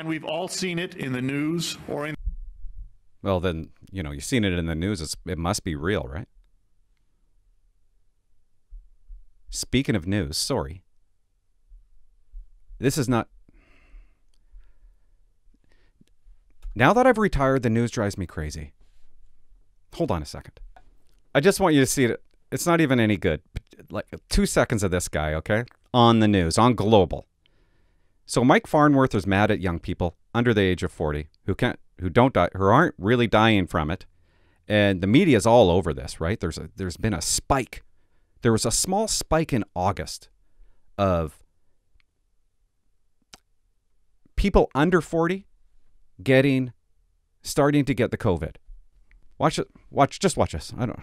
and we've all seen it in the news or in Well, then, you know, you've seen it in the news. It's, it must be real, right? Speaking of news, sorry. This is not. Now that I've retired, the news drives me crazy. Hold on a second. I just want you to see it. It's not even any good. Like two seconds of this guy, okay? On the news, on global. So Mike Farnworth is mad at young people under the age of 40 who can't who don't die who aren't really dying from it. And the media is all over this, right? There's a there's been a spike. There was a small spike in August of people under 40 getting starting to get the COVID. Watch it watch just watch this. I don't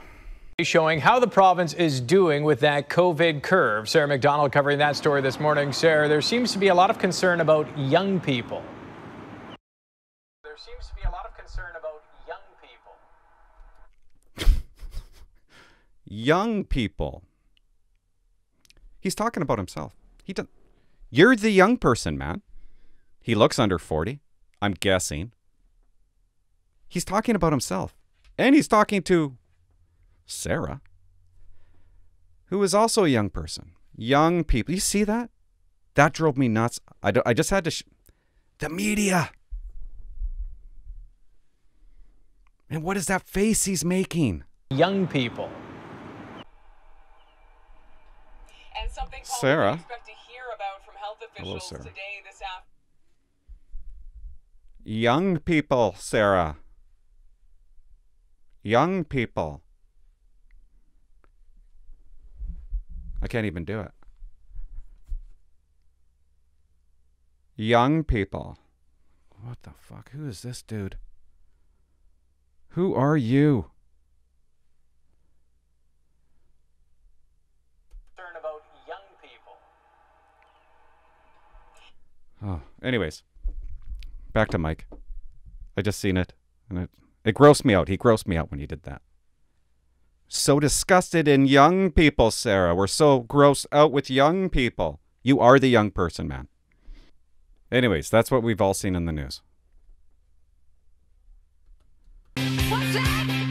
Showing how the province is doing with that COVID curve. Sarah McDonald covering that story this morning. Sarah, there seems to be a lot of concern about young people. There seems to be a lot of concern about young people. young people. He's talking about himself. He does. You're the young person, man. He looks under 40. I'm guessing. He's talking about himself. And he's talking to Sarah, who is also a young person. Young people. You see that? That drove me nuts. I, I just had to. Sh- the media. And what is that face he's making? Young people. And something Sarah. expect to hear about from health Hello, officials Sarah. today this afternoon. Young people, Sarah. Young people. I can't even do it. Young people. What the fuck? Who is this dude? Who are you? Concern about young people. Oh, anyways, back to Mike. I just seen it, and it it grossed me out. He grossed me out when he did that. So disgusted in young people, Sarah. We're so grossed out with young people. You are the young person, man. Anyways, that's what we've all seen in the news.